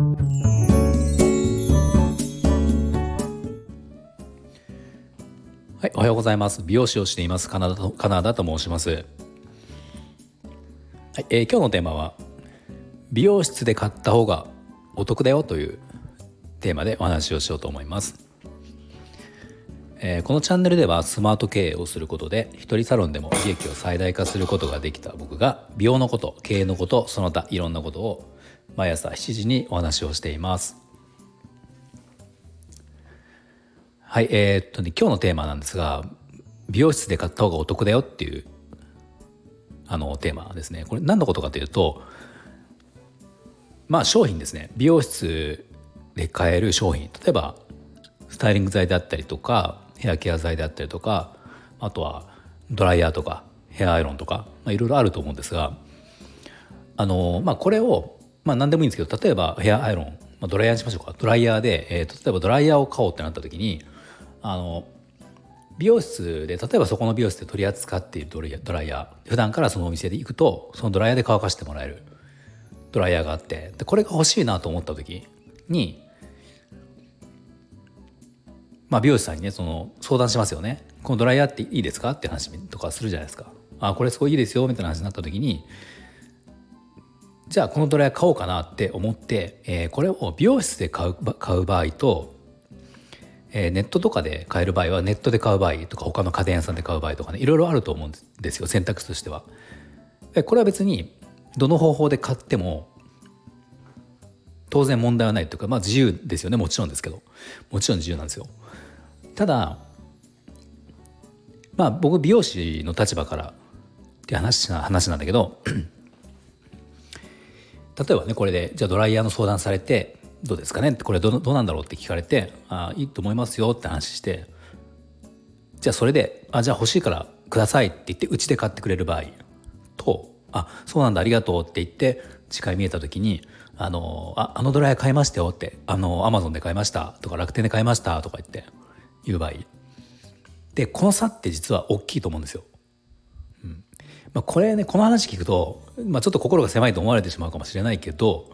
はい、おはようございます。美容師をしています。カナダとカナダと申します。はい、えー、今日のテーマは美容室で買った方がお得だよというテーマでお話をしようと思います。えー、このチャンネルではスマート経営をすることで一人サロンでも利益を最大化することができた僕が美容のこと経営のことその他いろんなことを毎朝7時にお話をしています。はいえー、っとね今日のテーマなんですが美容室で買った方がお得だよっていうあのテーマですね。これ何のことかというとまあ商品ですね。美容室で買える商品。例えばスタイリング剤であったりとかヘアケア剤であったりとかあとはドライヤーとかヘアアイロンとか、まあ、いろいろあると思うんですがあの、まあ、これを、まあ、何でもいいんですけど例えばヘアアイロン、まあ、ドライヤーにしましょうか。ドライヤーで、えー、例えばドライヤーを買おうってなった時にあの美容室で例えばそこの美容室で取り扱っているドライヤードライヤー普段からそのお店で行くとそのドライヤーで乾かしてもらえる。ドライヤーがあって。でこれが欲しいなと思った時にまあ、美容師さんにねその相談しますよね「このドライヤーっていいですか?」って話とかするじゃないですか「あこれすごいいいですよ」みたいな話になった時にじゃあこのドライヤー買おうかなって思って、えー、これを美容室で買う買う場合と、えー、ネットとかで買える場合はネットで買う場合とか他の家電屋さんで買う場合とかねいろいろあると思うんですよ選択肢としては。これは別にどの方法で買っても当然問題はないというかまあ自由ですよねもちろんですけどもちろん自由なんですよ。ただまあ僕美容師の立場からって話話なんだけど例えばねこれでじゃあドライヤーの相談されてどうですかね？ってこれどどうなんだろうって聞かれてあいいと思いますよって話してじゃあそれであじゃあ欲しいからくださいって言ってうちで買ってくれる場合とあそうなんだありがとうって言って次回見えた時にあのああのドライヤー買いましたよってあのアマゾンで買いましたとか楽天で買いましたとか言っていう場合でこの差って実は大きいと思うんですよ。まあ、これねこの話聞くと、まあ、ちょっと心が狭いと思われてしまうかもしれないけど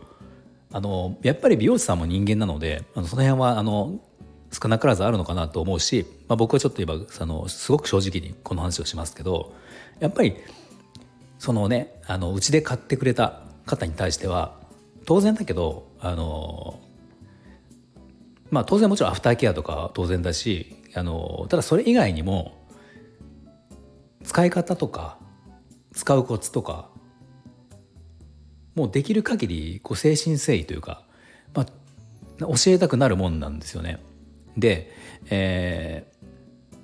あのやっぱり美容師さんも人間なのであのその辺はあの少なからずあるのかなと思うし、まあ、僕はちょっと今あのすごく正直にこの話をしますけどやっぱりそのねあのうちで買ってくれた方に対しては当然だけどあのまあ当然もちろんアフターケアとか当然だしあのただそれ以外にも使い方とか使うコツとかもうできる限りこり精神誠意というか、まあ、教えたくなるもんなんですよね。で、えー、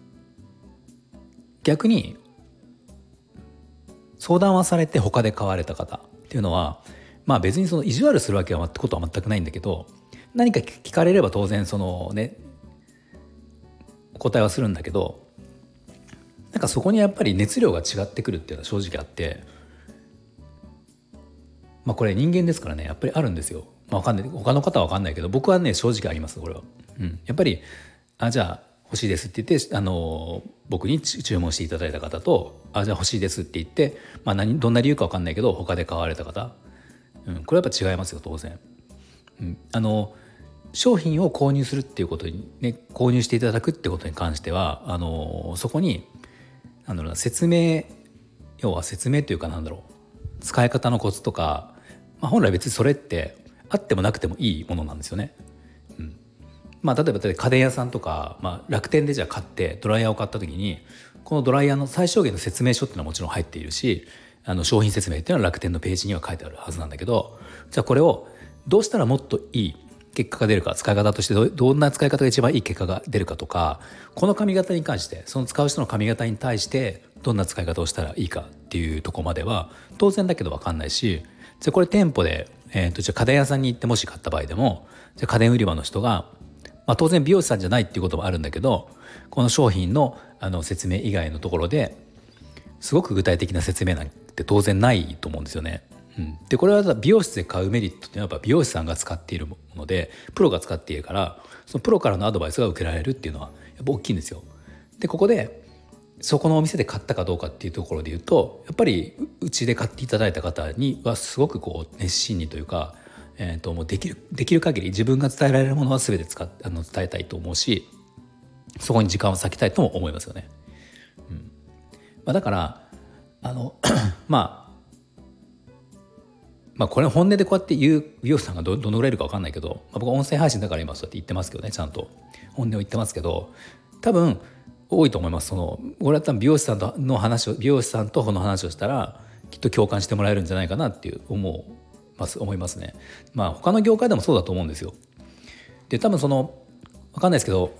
逆に相談はされて他で買われた方っていうのはまあ別にその意地悪するわけはことは全くないんだけど何か聞かれれば当然そのね答えはするんだけどかそこにやっぱり熱量が違ってくるっていうのは正直あってまあこれ人間ですからねやっぱりあるんですよ。まあ、わかんない他の方は分かんないけど僕はね正直ありますこれは。うん、やっぱりあじゃあ欲しいですって言ってあの僕に注文していただいた方とあじゃあ欲しいですって言って、まあ何、どんな理由か分かんないけど他で買われた方、うん、これはやっぱ違いますよ当然。うん、あの商品を購入するっていうことにね購入していただくってことに関してはあのそこになんだろうな説明要は説明というかなんだろう使い方のコツとか、まあ、本来別にそれってあってもなくてもいいものなんですよね。うんまあ、例えば家電屋さんとか、まあ、楽天でじゃあ買ってドライヤーを買った時にこのドライヤーの最小限の説明書っていうのはもちろん入っているしあの商品説明っていうのは楽天のページには書いてあるはずなんだけどじゃあこれをどうしたらもっといい結果が出るか使い方としてどんな使い方が一番いい結果が出るかとかこの髪型に関してその使う人の髪型に対してどんな使い方をしたらいいかっていうとこまでは当然だけど分かんないしじゃこれ店舗で、えー、とじゃ家電屋さんに行ってもし買った場合でもじゃ家電売り場の人が、まあ、当然美容師さんじゃないっていうこともあるんだけどこの商品のあの説明以外のところですごく具体的な説明なんて当然ないと思うんですよね。うん、でこれは美容室で買うメリットっていうのは美容師さんが使っているものでプロが使っているからそのプロからのアドバイスが受けられるっていうのはやっぱ大きいんですよ。でここでそこのお店で買ったかどうかっていうところで言うとやっぱりうちで買っていただいた方にはすごくこう熱心にというかえー、ともうできるできる限り自分が伝えられるものは全て使っあの伝えたいと思うしそこに時間を割きたいとも思いますよね。うんまあ、だからあの まあまあこれ本音でこうやって言う美容師さんがどどのぐらいいるか分かんないけど、まあ、僕は音声配信だから今そうやって言ってますけどねちゃんと本音を言ってますけど多分多いと思いますその俺は多分美容師さんとの話を美容師さんとこの話をしたらきっと共感してもらえるんじゃないかなっていう思うます思いますね。まあ他の業界でもそうだと思うんですよ。で多分その分かんないですけど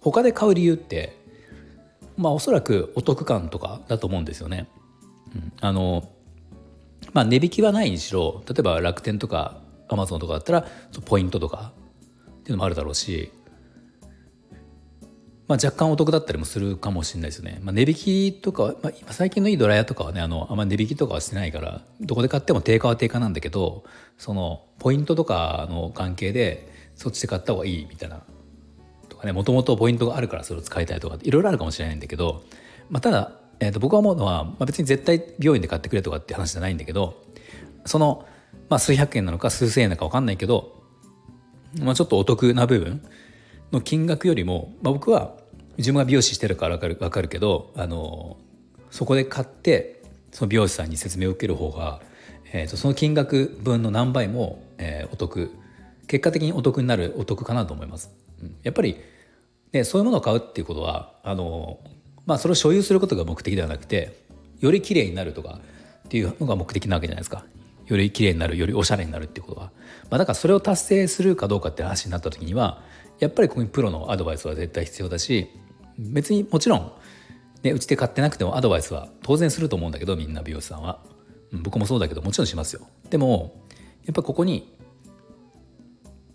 他で買う理由ってまあおそらくお得感とかだと思うんですよね。うん、あのまあ値引きはないにしろ例えば楽天とかアマゾンとかだったらポイントとかっていうのもあるだろうしまあ、若干お得だったりもするかもしれないですよね。まあ、値引きとか、まあ、今最近のいいドライヤーとかはねあのあんま値引きとかはしてないからどこで買っても定価は定価なんだけどそのポイントとかの関係でそっちで買った方がいいみたいなとかねもともとポイントがあるからそれを使いたいとかいろいろあるかもしれないんだけど、まあ、ただ、えー、と僕は思うのは、まあ、別に絶対病院で買ってくれとかって話じゃないんだけどその、まあ、数百円なのか数千円なのか分かんないけど、まあ、ちょっとお得な部分の金額よりも、まあ、僕は自分が美容師してるから分かる分かるけどあのそこで買ってその美容師さんに説明を受ける方が、えーと、その金額分の何倍も、えー、お得結果的にお得になるお得かなと思います。うん、やっぱり、ね、そういうものを買うっていうことはあの、まあ、それを所有することが目的ではなくてより綺麗になるとかっていうのが目的なわけじゃないですか。より綺麗になるよりおしゃれになるっていうことは、まあ、だからそれを達成するかどうかって話になった時にはやっぱりここにプロのアドバイスは絶対必要だし別にもちろん、ね、うちで買ってなくてもアドバイスは当然すると思うんだけどみんな美容師さんは、うん、僕もそうだけどもちろんしますよ。でもやっぱここに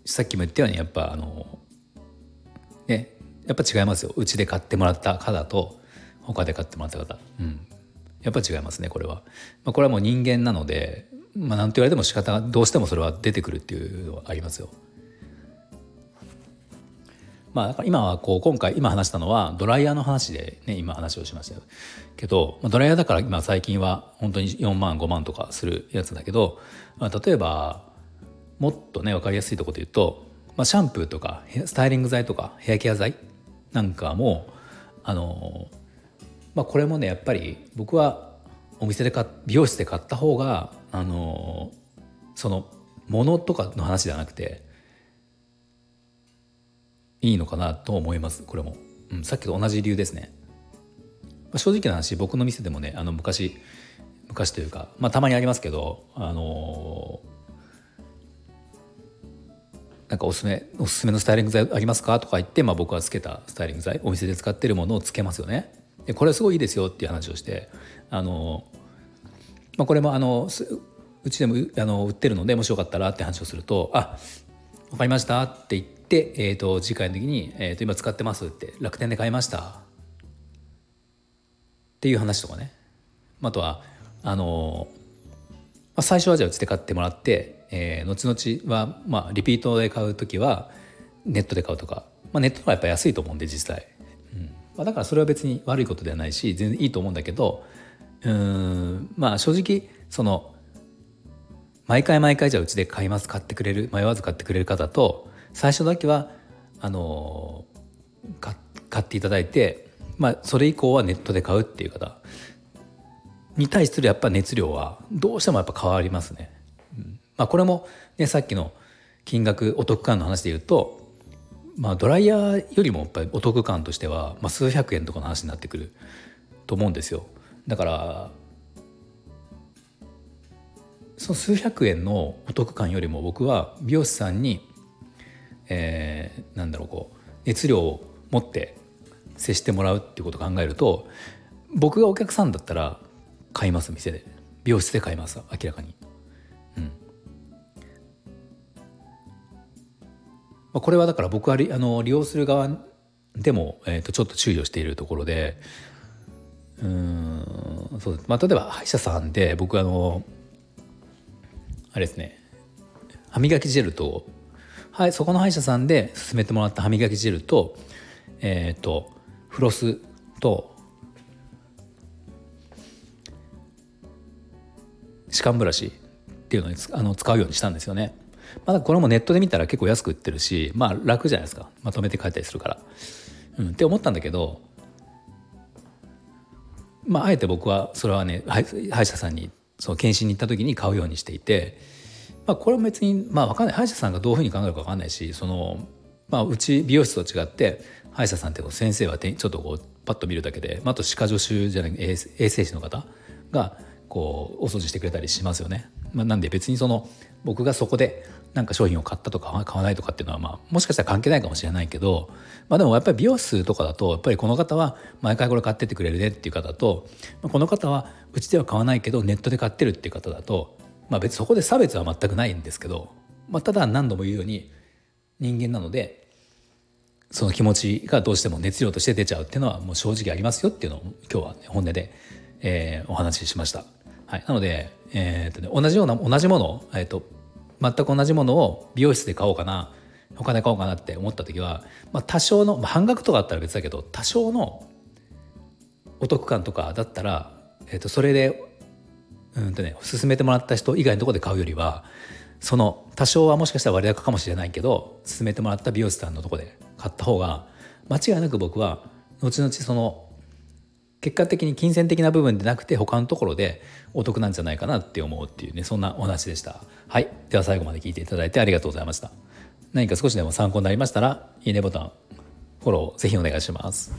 さっきも言ったようにやっぱあのねやっぱ違いますよ。うちで買ってもらった方と他で買ってもらった方。うん。やっぱ違いますねこれは、まあ、これはもう人間なのでまあ何と言われても仕方がどうしてもそれは出てくるっていうのはありますよ。まあ、今はこう今回今話したのはドライヤーの話でね今話をしましたけどまあドライヤーだから今最近は本当に4万5万とかするやつだけど、まあ、例えばもっとね分かりやすいところで言うと、まあ、シャンプーとかスタイリング剤とかヘアケア剤なんかもあの、まあ、これもねやっぱり僕はお店で買美容室で買った方があのそのものとかの話ではなくていいのかなと思いますこれも、うん、さっきと同じ理由ですね、まあ、正直な話僕の店でもねあの昔昔というか、まあ、たまにありますけどあのー、なんかおすすめおすすめのスタイリング剤ありますか？とか言って、まあ、僕はつけたスタイリング剤お店で使ってるものをつけますよね。でこれすごいいいですよっていう話をしてあの、まあ、これもあのうちでもあの売ってるのでもしよかったらって話をすると「あ分かりました」って言って、えーと、次回の時に、えーと「今使ってます」って「楽天で買いました」っていう話とかね。あとはあのまあ、最初はじゃあうちで買ってもらって、えー、後々は、まあ、リピートで買う時はネットで買うとか、まあ、ネットはやっぱ安いと思うんで実際、まあ、だからそれは別に悪いことではないし全然いいと思うんだけどうんまあ正直その毎回毎回じゃあうちで買います買ってくれる迷わず買ってくれる方と最初だけはあの買っていただいて、まあ、それ以降はネットで買うっていう方に対するやっぱ熱量はどうしてもやっぱ変わりますね。うんまあ、これも、ね、さっきの金額お得感の話で言うと、まあ、ドライヤーよりもやっぱりお得感としては、まあ、数百円とかの話になってくると思うんですよ。だからその数百円のお得感よりも僕は美容師さんにえー、なんだろうこう熱量を持って接してもらうっていうことを考えると僕がお客さんだったら買います店で美容室で買います明らかに。あ、これはだから僕はあの利用する側でも、えー、とちょっと注意をしているところでうんそう、まあ、例えば歯医者さんで僕あのあれですね歯磨きジェルとはい、そこの歯医者さんで勧めてもらった歯磨きジェルと,、えーと、フロスと歯間ブラシっていうのにあの使うようにしたんですよね。まだこれもネットで見たら結構安く売ってるしまあ楽じゃないですかまとめて書いたりするから。うん、って思ったんだけどまああえて僕はそれはね歯医者さんにその検診に行った時に買うようにしていて、まあ、これも別にまあ分かんない歯医者さんがどういうふうに考えるか分かんないしその、まあ、うち美容室と違って歯医者さんって先生はちょっとこうパッと見るだけで、まあ、あと歯科助手じゃない衛生士の方がこうお掃除してくれたりしますよね。まあ、なんで別にその僕がそこでなんか商品を買ったとか買わないとかっていうのはまあもしかしたら関係ないかもしれないけど、まあ、でもやっぱり美容室とかだとやっぱりこの方は毎回これ買ってってくれるねっていう方と、ま、この方はうちでは買わないけどネットで買ってるっていう方だと、まあ、別にそこで差別は全くないんですけど、まあ、ただ何度も言うように人間なのでその気持ちがどうしても熱量として出ちゃうっていうのはもう正直ありますよっていうのを今日は、ね、本音で、えー、お話ししました。はい、なので、えーとね、同じような同じもの、えーと、全く同じものを美容室で買おうかな他で買おうかなって思った時は、まあ、多少の、まあ、半額とかあったら別だけど多少のお得感とかだったら、えー、とそれでうんとね勧めてもらった人以外のところで買うよりはその多少はもしかしたら割高かもしれないけど勧めてもらった美容師さんのとこで買った方が間違いなく僕は後々その結果的に金銭的な部分でなくて他のところでお得なんじゃないかなって思うっていうねそんなお話でした。はい。では最後まで聞いていただいてありがとうございました。何か少しでも参考になりましたらいいねボタンフォローぜひお願いします。